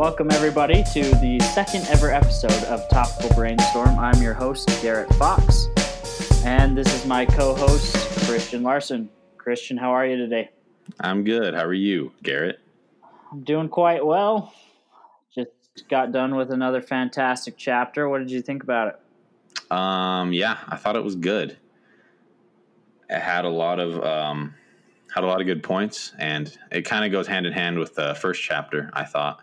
Welcome, everybody, to the second ever episode of Topical Brainstorm. I'm your host, Garrett Fox, and this is my co host, Christian Larson. Christian, how are you today? I'm good. How are you, Garrett? I'm doing quite well. Just got done with another fantastic chapter. What did you think about it? Um, yeah, I thought it was good. It had a lot of um, had a lot of good points, and it kind of goes hand in hand with the first chapter. I thought.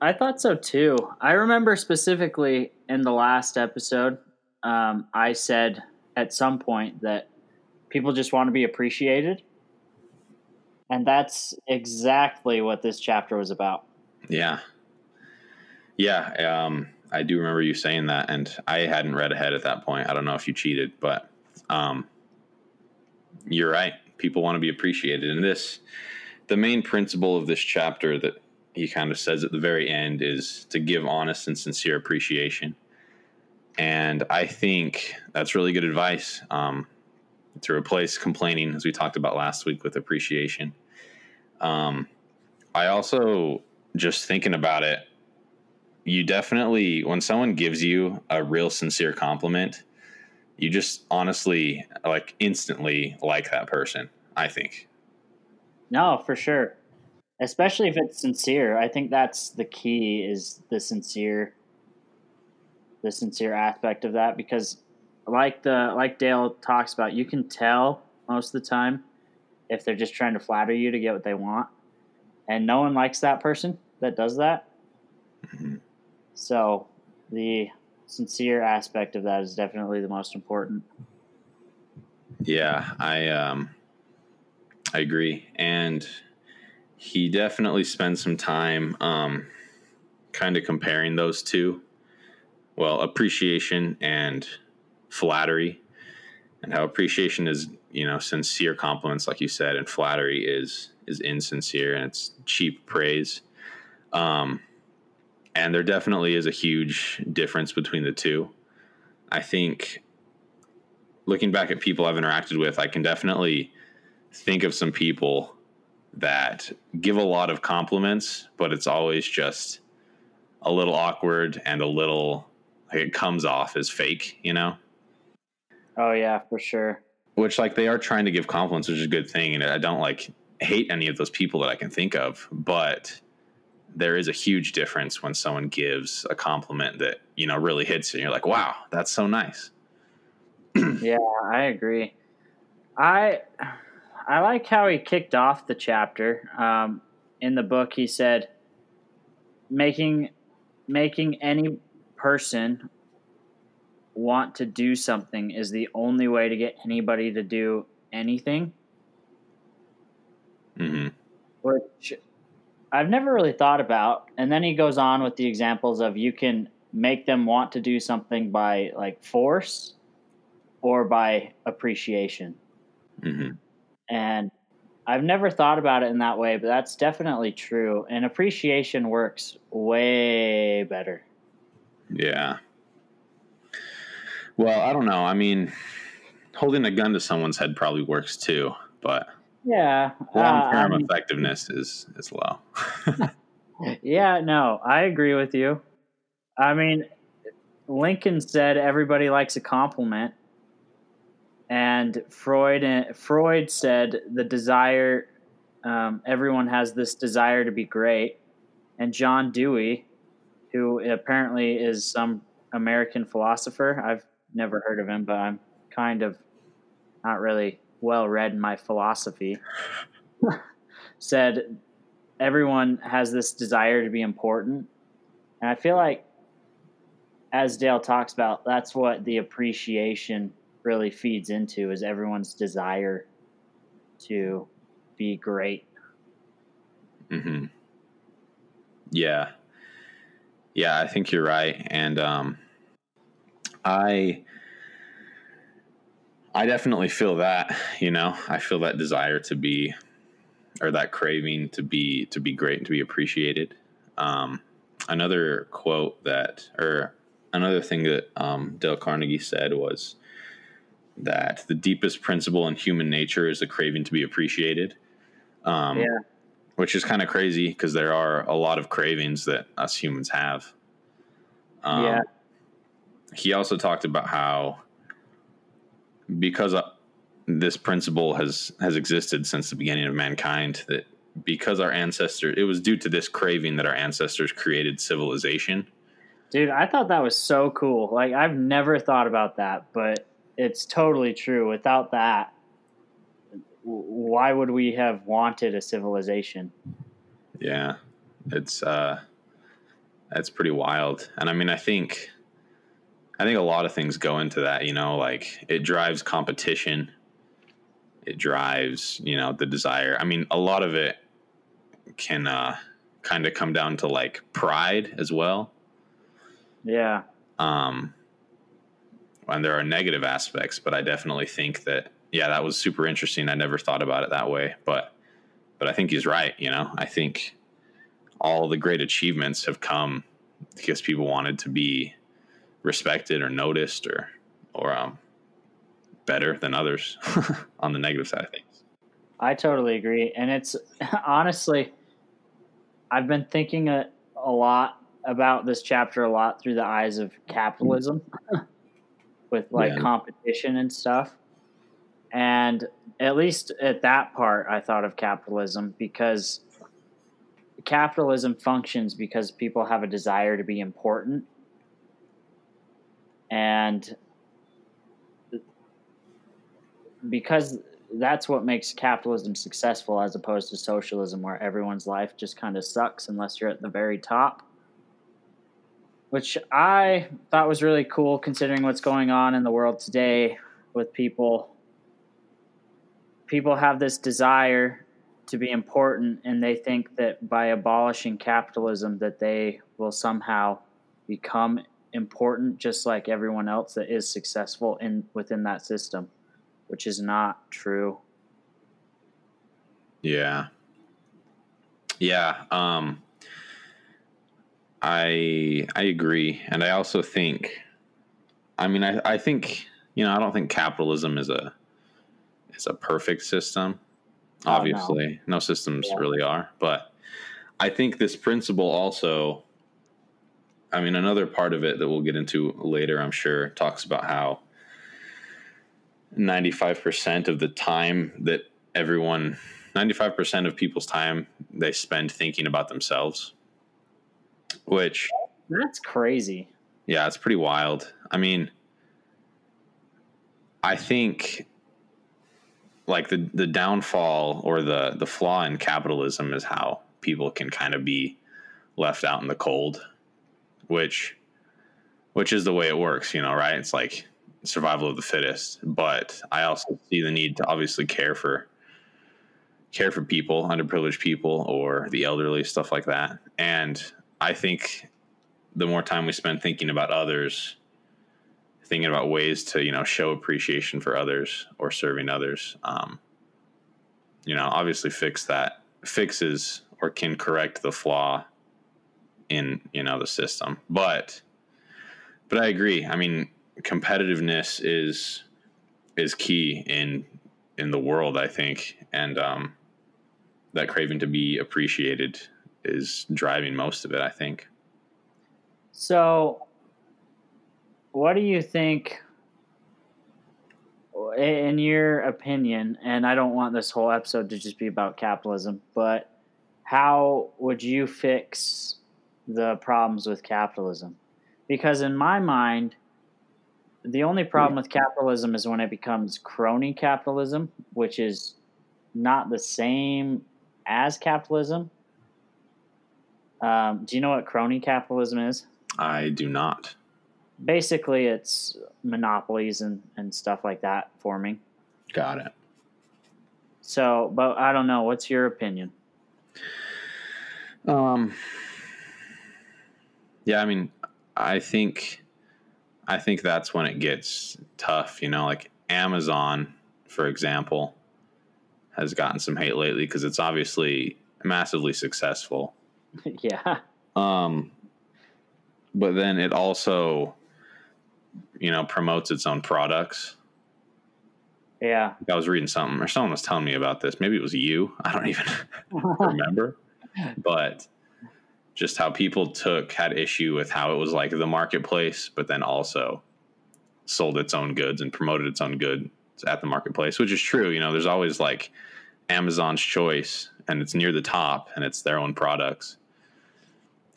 I thought so too. I remember specifically in the last episode, um, I said at some point that people just want to be appreciated. And that's exactly what this chapter was about. Yeah. Yeah. Um, I do remember you saying that, and I hadn't read ahead at that point. I don't know if you cheated, but um, you're right. People want to be appreciated. And this, the main principle of this chapter that he kind of says at the very end is to give honest and sincere appreciation. And I think that's really good advice um, to replace complaining, as we talked about last week, with appreciation. Um, I also, just thinking about it, you definitely, when someone gives you a real sincere compliment, you just honestly, like, instantly like that person, I think. No, for sure especially if it's sincere. I think that's the key is the sincere the sincere aspect of that because like the like Dale talks about, you can tell most of the time if they're just trying to flatter you to get what they want. And no one likes that person that does that. Mm-hmm. So the sincere aspect of that is definitely the most important. Yeah, I um I agree. And he definitely spends some time um, kind of comparing those two. Well, appreciation and flattery, and how appreciation is, you know, sincere compliments, like you said, and flattery is is insincere and it's cheap praise. Um, and there definitely is a huge difference between the two. I think looking back at people I've interacted with, I can definitely think of some people that give a lot of compliments, but it's always just a little awkward and a little like it comes off as fake, you know? Oh yeah, for sure. Which like they are trying to give compliments, which is a good thing, and I don't like hate any of those people that I can think of, but there is a huge difference when someone gives a compliment that you know really hits you and you're like wow that's so nice yeah i agree i I like how he kicked off the chapter. Um, in the book, he said, "making making any person want to do something is the only way to get anybody to do anything." Mm-hmm. Which I've never really thought about. And then he goes on with the examples of you can make them want to do something by like force or by appreciation. Mm-hmm. And I've never thought about it in that way, but that's definitely true. And appreciation works way better. Yeah. Well, I don't know. I mean, holding a gun to someone's head probably works too, but yeah, long term uh, effectiveness is is low. yeah, no, I agree with you. I mean, Lincoln said everybody likes a compliment, and Freud Freud said the desire um, everyone has this desire to be great, and John Dewey, who apparently is some American philosopher, I've never heard of him, but I'm kind of not really well read in my philosophy, said everyone has this desire to be important, and I feel like as Dale talks about, that's what the appreciation really feeds into is everyone's desire to be great. Mm-hmm. Yeah. Yeah, I think you're right. And um, I I definitely feel that, you know. I feel that desire to be or that craving to be to be great and to be appreciated. Um, another quote that or another thing that um, Dale Carnegie said was that the deepest principle in human nature is the craving to be appreciated. Um, yeah. which is kind of crazy because there are a lot of cravings that us humans have. Um, Yeah. He also talked about how because uh, this principle has has existed since the beginning of mankind that because our ancestors it was due to this craving that our ancestors created civilization Dude, I thought that was so cool. Like I've never thought about that, but it's totally true. Without that, why would we have wanted a civilization? Yeah, it's uh, it's pretty wild. And I mean, I think, I think a lot of things go into that. You know, like it drives competition. It drives, you know, the desire. I mean, a lot of it can uh, kind of come down to like pride as well. Yeah. Um, and there are negative aspects, but I definitely think that yeah, that was super interesting. I never thought about it that way, but but I think he's right. You know, I think all the great achievements have come because people wanted to be respected or noticed or or um, better than others on the negative side of things. I totally agree. And it's honestly, I've been thinking a, a lot about this chapter a lot through the eyes of capitalism with like Yeah. competition and stuff. And at least at that part, I thought of capitalism because capitalism functions because people have a desire to be important. And because that's what makes capitalism successful as opposed to socialism where everyone's life just kind of sucks unless you're at the very top which i thought was really cool considering what's going on in the world today with people people have this desire to be important and they think that by abolishing capitalism that they will somehow become important just like everyone else that is successful in within that system which is not true. Yeah. Yeah. Um, I I agree, and I also think, I mean, I, I think you know, I don't think capitalism is a is a perfect system. Oh, no. Obviously, no. systems Yeah. really are, but I think this principle also. I mean, another part of it that we'll get into later, I'm sure, talks about how 95% of the time that everyone 95% of people's time they spend thinking about themselves which That's crazy. yeah it's pretty wild. I mean i think like the the downfall or the the flaw in capitalism is how people can kind of be left out in the cold which which is the way it works you know right? It's like survival of the fittest. But i also see the need to obviously care for care for people underprivileged people or the elderly stuff like that. And i think the more time we spend thinking about others thinking about ways to you know show appreciation for others or serving others um, you know obviously fix that fixes or can correct the flaw in you know the system. But but i agree. I mean competitiveness is is key in in the world i think. And um that craving to be appreciated is driving most of it i think So, what do you think, in your opinion, and I don't want this whole episode to just be about capitalism, but how would you fix the problems with capitalism? Because in my mind, the only problem with capitalism is when it becomes crony capitalism, which is not the same as capitalism. Um, do you know what crony capitalism is? i do not basically it's monopolies and, and stuff like that forming got it so but i don't know what's your opinion Um, yeah, I mean, I think, I think that's when it gets tough. You know, like Amazon, for example, has gotten some hate lately because it's obviously massively successful. yeah Um, but then it also, you know, promotes its own products. Yeah. I was reading something or someone was telling me about this. Maybe it was you. I don't even remember. But just how people took had issue with how it was like the marketplace, but then also sold its own goods and promoted its own goods at the marketplace, which is true. You know, there's always like Amazon's choice and it's near the top and it's their own products.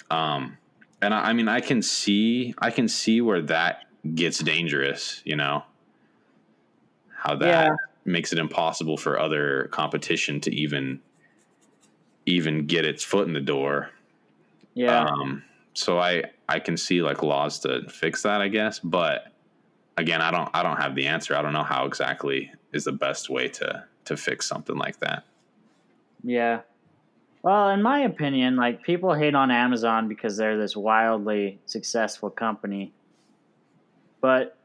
Um, and I, I mean, I can see, I can see where that gets dangerous, you know, how that Yeah. makes it impossible for other competition to even, even get its foot in the door. Yeah. Um, so I, I can see like laws to fix that, I guess, but again, I don't, I don't have the answer. I don't know how exactly is the best way to, to fix something like that. Yeah. Well, in my opinion, like people hate on Amazon because they're this wildly successful company. But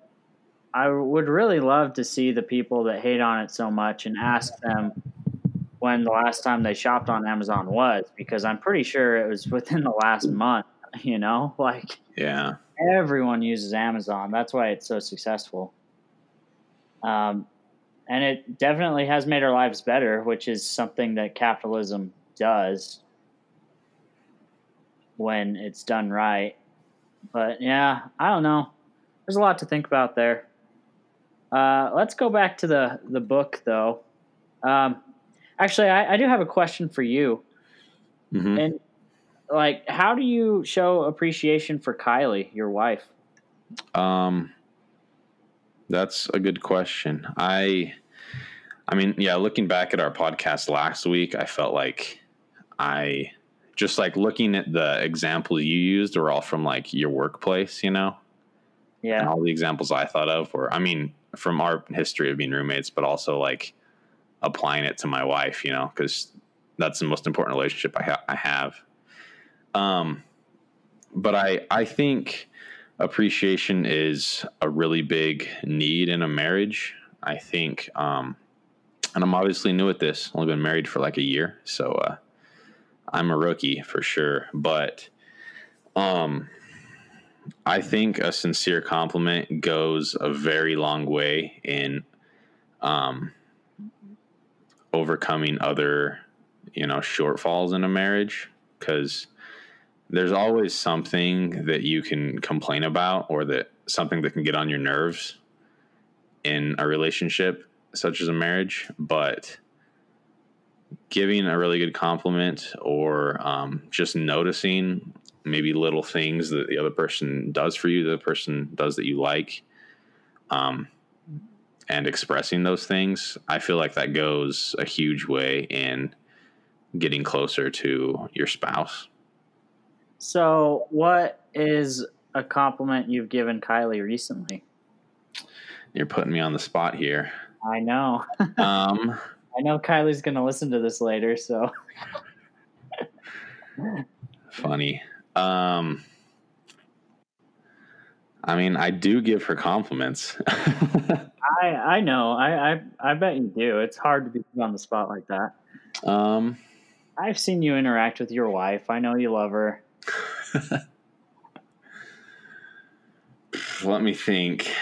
I would really love to see the people that hate on it so much and ask them when the last time they shopped on Amazon was because I'm pretty sure it was within the last month, you know? Like Yeah. everyone uses Amazon. That's why it's so successful. Um, and it definitely has made our lives better, which is something that capitalism does when it's done right. But yeah, I don't know. There's a lot to think about there. Uh, let's go back to the the book, though. Um, actually, I, I do have a question for you. hmm And like, how do you show appreciation for Kylie, your wife? Um, that's a good question. I, I mean, yeah, looking back at our podcast last week, I felt like I just like looking at the examples you used were all from like your workplace, you know, Yeah. and all the examples I thought of were, I mean, from our history of being roommates, but also like applying it to my wife, you know, because that's the most important relationship I, ha- I have. Um, but I I think appreciation is a really big need in a marriage. I think, um, and I'm obviously new at this. Only been married for like a year, so uh, I'm a rookie for sure. But um, I think a sincere compliment goes a very long way in um, overcoming other, you know, shortfalls in a marriage because there's always something that you can complain about or that something that can get on your nerves in a relationship such as a marriage but giving a really good compliment or um, just noticing maybe little things that the other person does for you the person does that you like um, and expressing those things i feel like that goes a huge way in getting closer to your spouse So, what is a compliment you've given Kylie recently? You're putting me on the spot here. I know. Um, I know Kylie's going to listen to this later, so funny. Um, I mean, I do give her compliments. I I know. I, I I bet you do. It's hard to be put on the spot like that. um, I've seen you interact with your wife. I know you love her. let me think.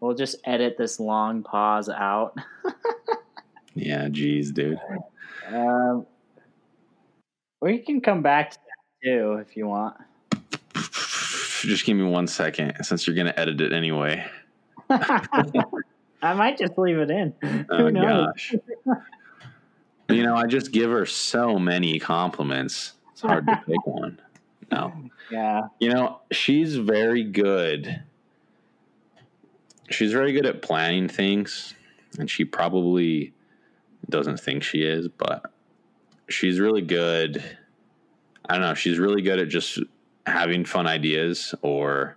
We'll just edit this long pause out. Yeah, geez, dude. Um, we can come back to that too if you want. Just give me one second, since you're gonna edit it anyway. I might just leave it in. Oh Who knows? gosh. you know, I just give her so many compliments. It's hard to pick one. No. Yeah. You know, she's very good. She's very good at planning things, and she probably doesn't think she is, but she's really good. I don't know. She's really good at just having fun ideas or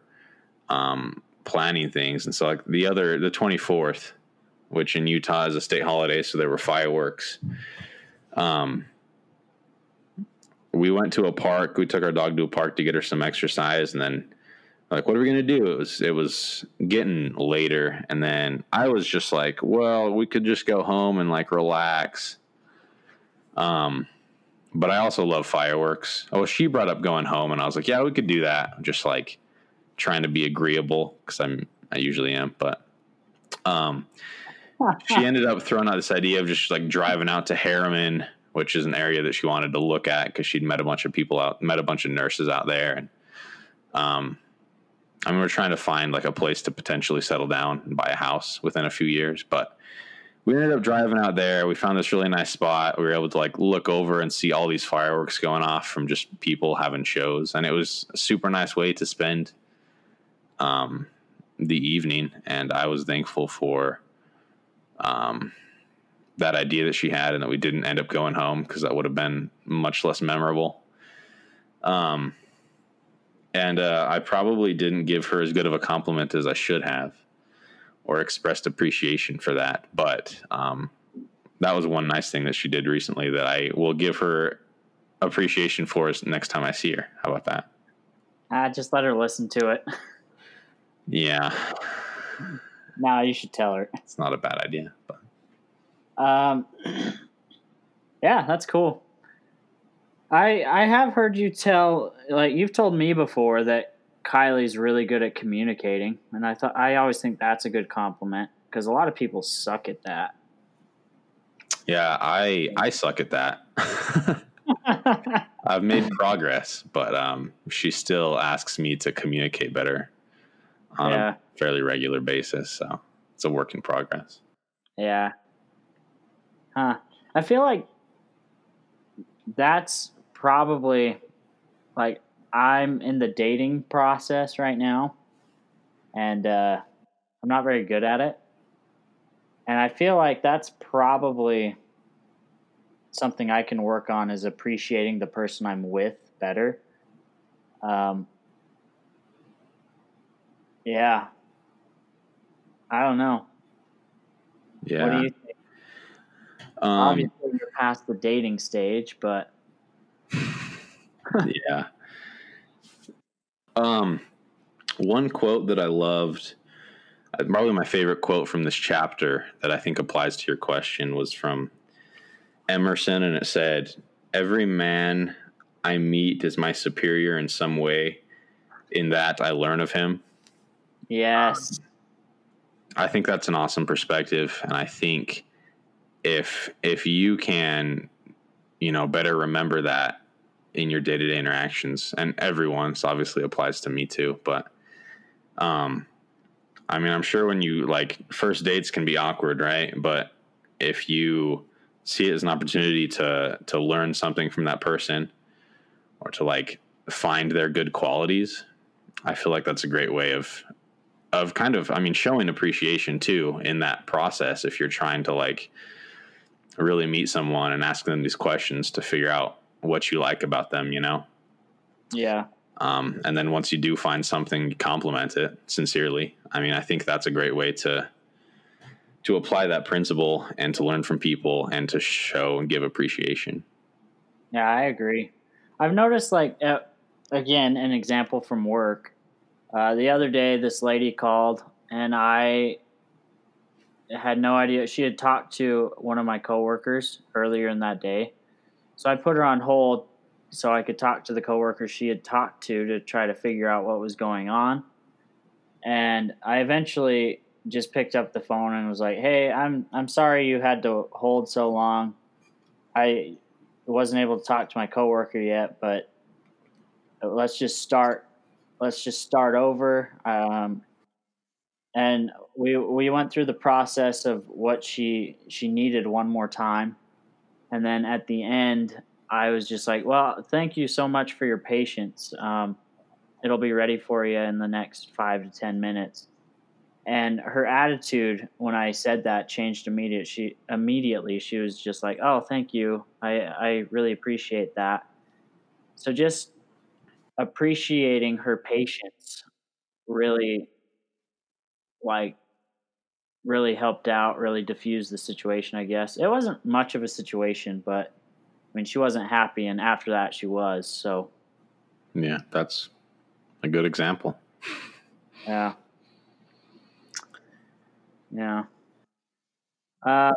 um, planning things. And so, like the other, the 24th, which in Utah is a state holiday, so there were fireworks. Um, we went to a park. We took our dog to a park to get her some exercise, and then like, what are we gonna do? It was it was getting later, and then I was just like, well, we could just go home and like relax. Um, but I also love fireworks. Oh, she brought up going home, and I was like, yeah, we could do that. Just like trying to be agreeable because I'm I usually am, but Um, she ended up throwing out this idea of just like driving out to Herriman, which is an area that she wanted to look at because she'd met a bunch of people out, met a bunch of nurses out there, and um, I mean, we're trying to find like a place to potentially settle down and buy a house within a few years, but we ended up driving out there. We found this really nice spot. We were able to like look over and see all these fireworks going off from just people having shows, and it was a super nice way to spend um, the evening. And I was thankful for um, that idea that she had, and that we didn't end up going home because that would have been much less memorable. Um, and uh, I probably didn't give her as good of a compliment as I should have or expressed appreciation for that. But um, that was one nice thing that she did recently that I will give her appreciation for next time I see her. How about that? Ah, just let her listen to it. Yeah. now you should tell her. It's not a bad idea. But. Um, yeah, that's cool. I I have heard you tell like you've told me before that Kylie's really good at communicating, and I thought I always think that's a good compliment because a lot of people suck at that. Yeah, I I suck at that. I've made progress, but um, she still asks me to communicate better on yeah. a fairly regular basis. So it's a work in progress. Yeah. Huh. I feel like that's probably like I'm in the dating process right now, and uh, I'm not very good at it. And I feel like that's probably something I can work on is appreciating the person I'm with better. Um, yeah. I don't know. Yeah. What do you think? Um, Obviously, you're past the dating stage, but yeah. Um, one quote that I loved, uh, probably my favorite quote from this chapter that I think applies to your question was from Emerson, and it said, Every man I meet is my superior in some way. In that I learn of him. Yes. Um, I think that's an awesome perspective. And I think if if you can, you know, better remember that in your day to day interactions, and everyone's obviously applies to me too. But, um, I mean, I'm sure when you like first dates can be awkward, right? But if you see it as an opportunity to to learn something from that person, or to like find their good qualities, I feel like that's a great way of of kind of I mean showing appreciation too in that process if you're trying to like really meet someone and ask them these questions to figure out what you like about them, you know? Yeah. Um, and then once you do find something, compliment it sincerely. I mean, I think that's a great way to to apply that principle and to learn from people and to show and give appreciation. Yeah, I agree. I've noticed, like, uh, again, an example from work. Uh, the other day, this lady called, and I had no idea. She had talked to one of my coworkers earlier in that day, so I put her on hold so I could talk to the coworker she had talked to to try to figure out what was going on. And I eventually just picked up the phone and was like, "Hey, I'm I'm sorry you had to hold so long. I wasn't able to talk to my coworker yet, but let's just start. Let's just start over." Um, and we we went through the process of what she she needed one more time and then at the end, I was just like, well, thank you so much for your patience. Um, it'll be ready for you in the next five to 10 minutes. And her attitude when I said that changed immediately. She immediately she was just like, "Oh, thank you. I I really appreciate that." So just appreciating her patience really like really helped out, really diffused the situation, I guess. It wasn't much of a situation, but I mean, she wasn't happy, and after that, she was. So, yeah, that's a good example. Yeah. Yeah. Uh,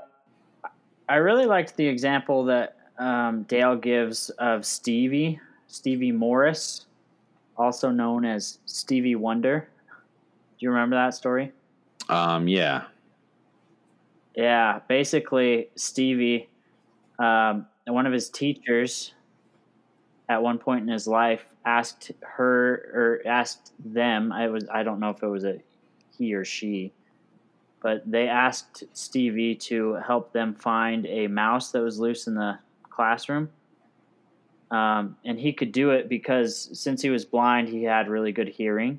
I really liked the example that um, Dale gives of Stevie, Stevie Morris, also known as Stevie Wonder. Do you remember that story? Um, yeah, Yeah, basically, Stevie, um, one of his teachers, at one point in his life, asked her or asked them. I was I don't know if it was a he or she, but they asked Stevie to help them find a mouse that was loose in the classroom. Um, and he could do it because since he was blind, he had really good hearing.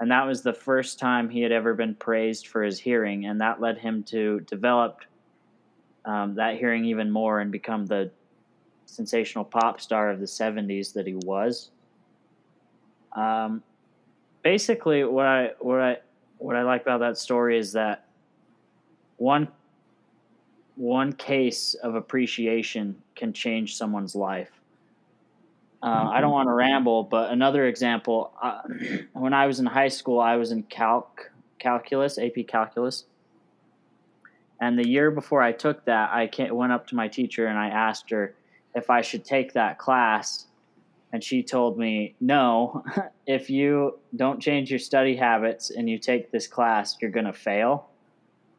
And that was the first time he had ever been praised for his hearing. And that led him to develop um, that hearing even more and become the sensational pop star of the 70s that he was. Um, basically, what I, what I, what I like about that story is that one one case of appreciation can change someone's life. Uh, I don't want to ramble, but another example: uh, when I was in high school, I was in calc calculus, AP calculus, and the year before I took that, I went up to my teacher and I asked her if I should take that class and she told me, no, if you don't change your study habits and you take this class, you're going to fail.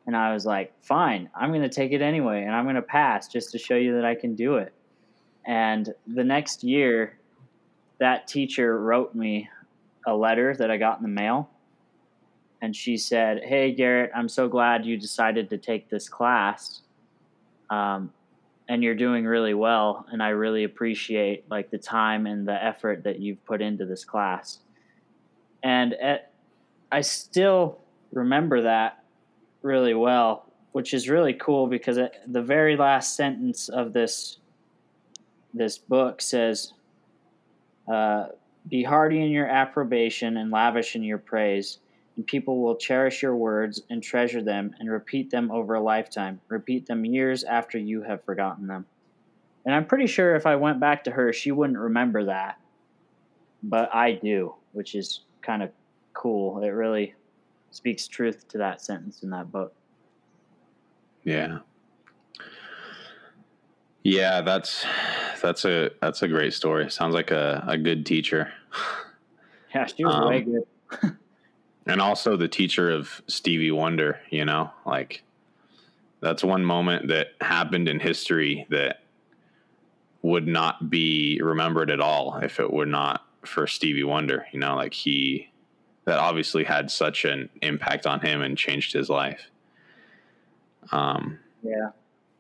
And I was like, fine, I'm going to take it anyway and I'm going to pass just to show you that I can do it. And the next year, that teacher wrote me a letter that I got in the mail. And she said, Hey, Garrett, I'm so glad you decided to take this class. Um, and you're doing really well and i really appreciate like the time and the effort that you've put into this class and at, i still remember that really well which is really cool because it, the very last sentence of this this book says uh, be hearty in your approbation and lavish in your praise and people will cherish your words and treasure them and repeat them over a lifetime, repeat them years after you have forgotten them. And I'm pretty sure if I went back to her, she wouldn't remember that. But I do, which is kind of cool. It really speaks truth to that sentence in that book. Yeah. Yeah, that's that's a that's a great story. Sounds like a, a good teacher. Yeah, she was um, way good. and also the teacher of Stevie Wonder, you know, like that's one moment that happened in history that would not be remembered at all if it were not for Stevie Wonder, you know, like he that obviously had such an impact on him and changed his life. Um, yeah,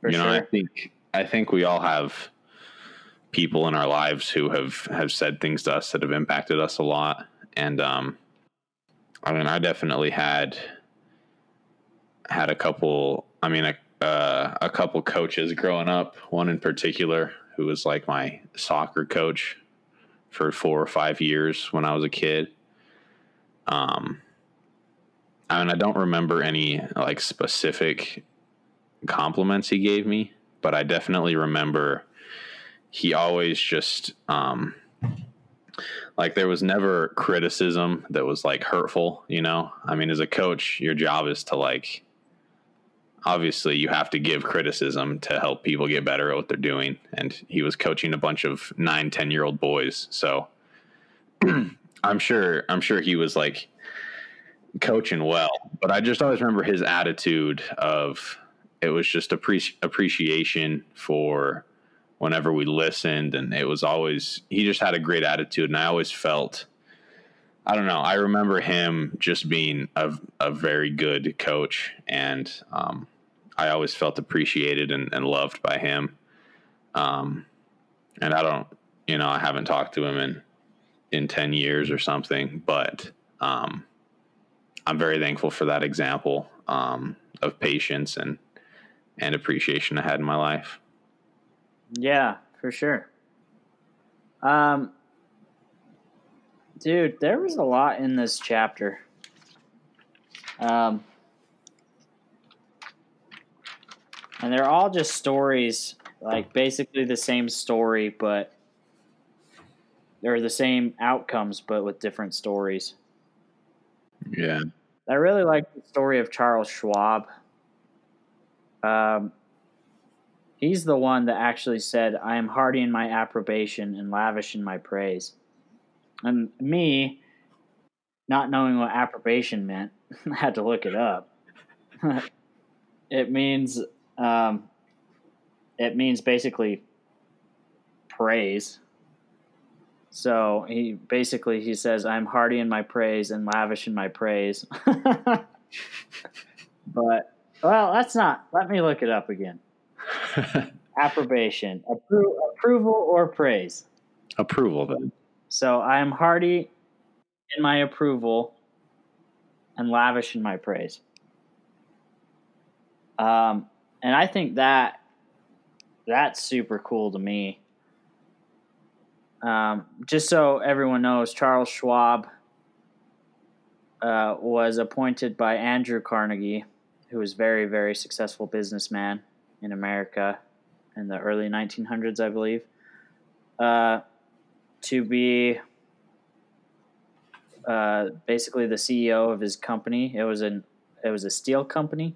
you know, sure. I think I think we all have people in our lives who have have said things to us that have impacted us a lot, and um, I mean, I definitely had had a couple. I mean, a uh, a couple coaches growing up. One in particular who was like my soccer coach for four or five years when I was a kid. Um, I mean, I don't remember any like specific compliments he gave me, but I definitely remember he always just um, like there was never criticism that was like hurtful, you know? I mean, as a coach, your job is to like obviously you have to give criticism to help people get better at what they're doing. And he was coaching a bunch of nine, 10 year old boys. So I'm sure, I'm sure he was like coaching well, but I just always remember his attitude of it was just appreci- appreciation for whenever we listened and it was always he just had a great attitude and I always felt I don't know. I remember him just being a, a very good coach, and um, I always felt appreciated and, and loved by him. Um, and I don't, you know, I haven't talked to him in in ten years or something, but um, I'm very thankful for that example um, of patience and and appreciation I had in my life. Yeah, for sure. Um, dude, there was a lot in this chapter. Um, and they're all just stories, like basically the same story, but they're the same outcomes, but with different stories. Yeah. I really like the story of Charles Schwab. Um, He's the one that actually said, I am hearty in my approbation and lavish in my praise. And me, not knowing what approbation meant, I had to look it up. it means um, it means basically praise. So he basically he says, "I'm hearty in my praise and lavish in my praise." but well, that's not. Let me look it up again. Approbation, Appro- approval, or praise. Approval then. So I am hearty in my approval and lavish in my praise. Um, and I think that that's super cool to me. Um, just so everyone knows, Charles Schwab uh, was appointed by Andrew Carnegie, who was very, very successful businessman in America in the early 1900s, I believe, uh, to be uh, basically the CEO of his company. It was an it was a steel company,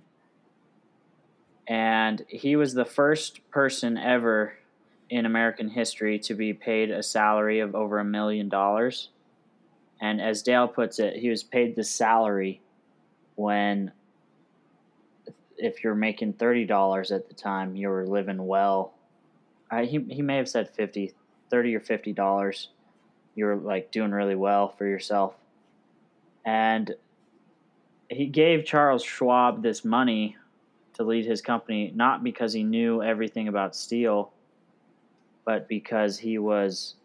and he was the first person ever in American history to be paid a salary of over a million dollars. And as Dale puts it, he was paid the salary when, if you're making thirty dollars at the time, you were living well. Uh, he he may have said 50 30 or fifty dollars. You're like doing really well for yourself, and he gave Charles Schwab this money to lead his company, not because he knew everything about steel, but because he was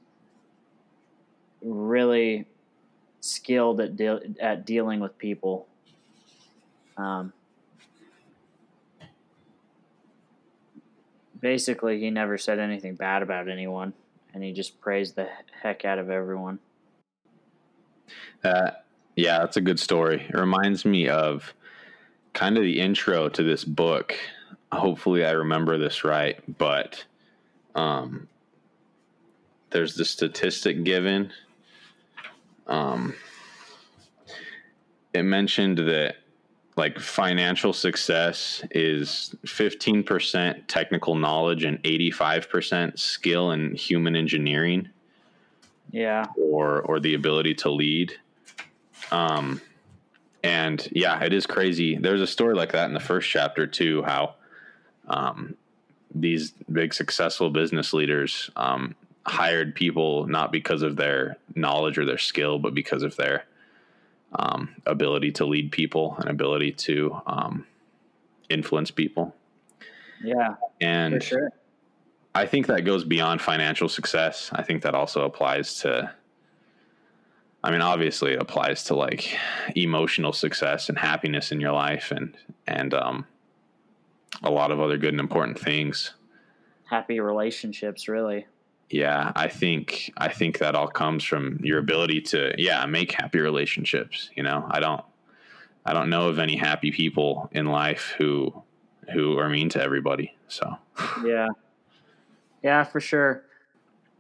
really skilled at at dealing with people. Um, basically, he never said anything bad about anyone, and he just praised the heck out of everyone. Uh, yeah, that's a good story. It reminds me of kind of the intro to this book. Hopefully, I remember this right, but um, there's the statistic given. Um, it mentioned that like financial success is 15% technical knowledge and 85% skill and human engineering. Yeah, or or the ability to lead. Um and yeah it is crazy. There's a story like that in the first chapter too how um these big successful business leaders um hired people not because of their knowledge or their skill but because of their um ability to lead people and ability to um influence people yeah, and for sure. I think that goes beyond financial success. I think that also applies to I mean obviously it applies to like emotional success and happiness in your life and and um a lot of other good and important things. Happy relationships, really. Yeah, I think I think that all comes from your ability to yeah, make happy relationships, you know. I don't I don't know of any happy people in life who who are mean to everybody. So, Yeah, yeah, for sure.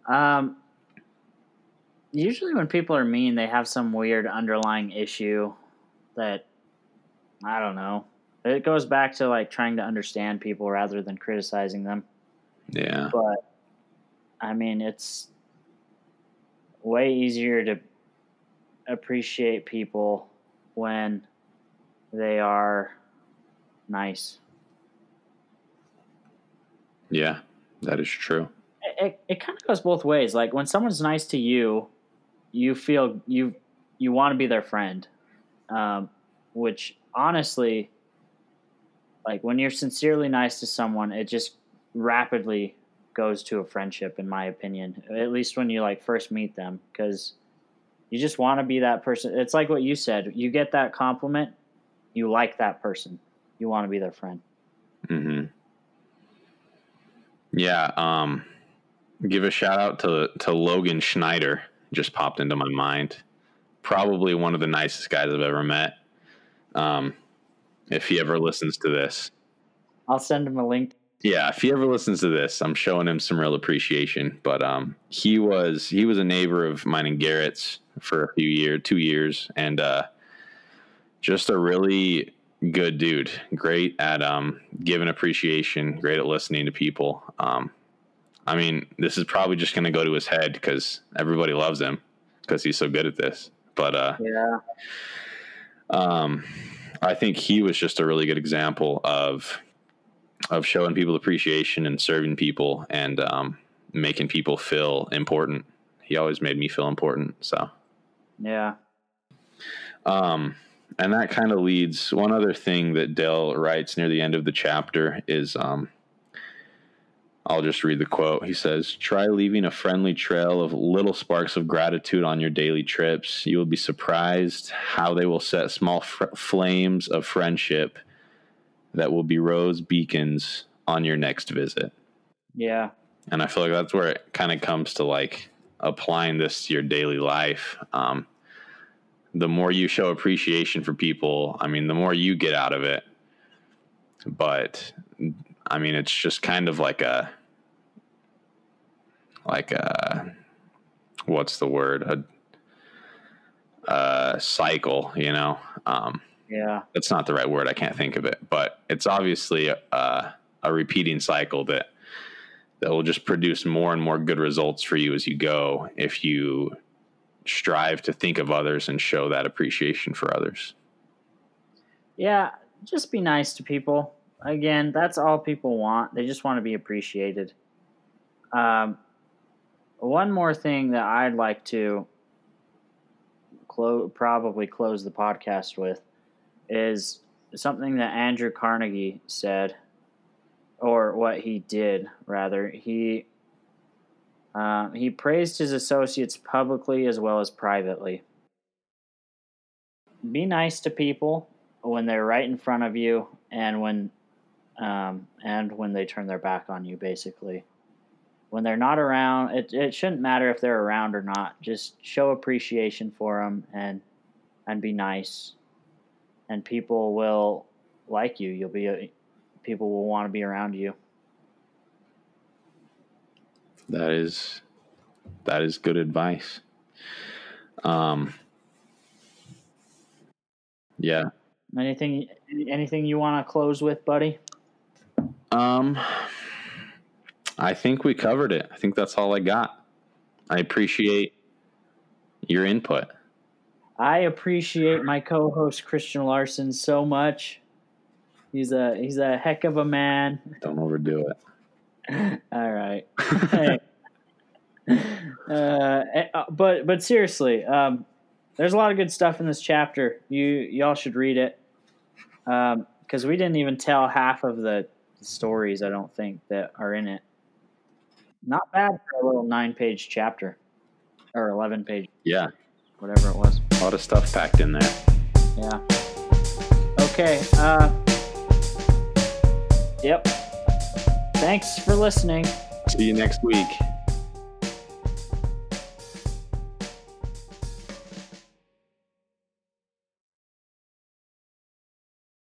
Um, usually, when people are mean, they have some weird underlying issue that I don't know. It goes back to like trying to understand people rather than criticizing them. yeah. But I mean, it's way easier to appreciate people when they are nice. Yeah, that is true. it, it, it kind of goes both ways. Like when someone's nice to you, you feel you you want to be their friend, um, which honestly, like when you're sincerely nice to someone, it just rapidly goes to a friendship, in my opinion. At least when you like first meet them, because you just want to be that person. It's like what you said. You get that compliment, you like that person, you want to be their friend. hmm Yeah. Um, give a shout out to to Logan Schneider. Just popped into my mind. Probably one of the nicest guys I've ever met. Um, if he ever listens to this, I'll send him a link. Yeah, if he ever listens to this, I'm showing him some real appreciation. But um, he was he was a neighbor of mine and Garrett's for a few years, two years, and uh, just a really good dude. Great at um, giving appreciation. Great at listening to people. Um, I mean, this is probably just going to go to his head because everybody loves him because he's so good at this. But uh, Yeah. um, I think he was just a really good example of of showing people appreciation and serving people and um, making people feel important. He always made me feel important. So Yeah. Um, and that kind of leads one other thing that Dale writes near the end of the chapter is um, I'll just read the quote. He says, Try leaving a friendly trail of little sparks of gratitude on your daily trips. You will be surprised how they will set small fr- flames of friendship that will be rose beacons on your next visit. Yeah. And I feel like that's where it kind of comes to like applying this to your daily life. Um, the more you show appreciation for people, I mean, the more you get out of it. But I mean, it's just kind of like a, like a, what's the word? A, a cycle, you know? Um, Yeah. that's not the right word. I can't think of it, but it's obviously a, a repeating cycle that that will just produce more and more good results for you as you go if you strive to think of others and show that appreciation for others. Yeah. Just be nice to people. Again, that's all people want. They just want to be appreciated. Um, one more thing that I'd like to clo- probably close the podcast with is something that Andrew Carnegie said, or what he did, rather. He uh, he praised his associates publicly as well as privately. Be nice to people when they're right in front of you, and when um, and when they turn their back on you, basically. When they're not around, it, it shouldn't matter if they're around or not. Just show appreciation for them and and be nice, and people will like you. You'll be a, people will want to be around you. That is that is good advice. Um yeah. Anything anything you want to close with, buddy? Um I think we covered it. I think that's all I got. I appreciate your input. I appreciate my co-host Christian Larson so much. He's a he's a heck of a man. Don't overdo it. All right. Hey. uh, eh, uh, but but seriously, um, there's a lot of good stuff in this chapter. You y'all should read it because we didn't even tell half of the stories. I don't think that are in it. Not bad for a little nine-page chapter or eleven-page, Yeah. whatever it was. A lot of stuff packed in there. Yeah. Okay. Uh, yep. Thanks for listening. See you next week.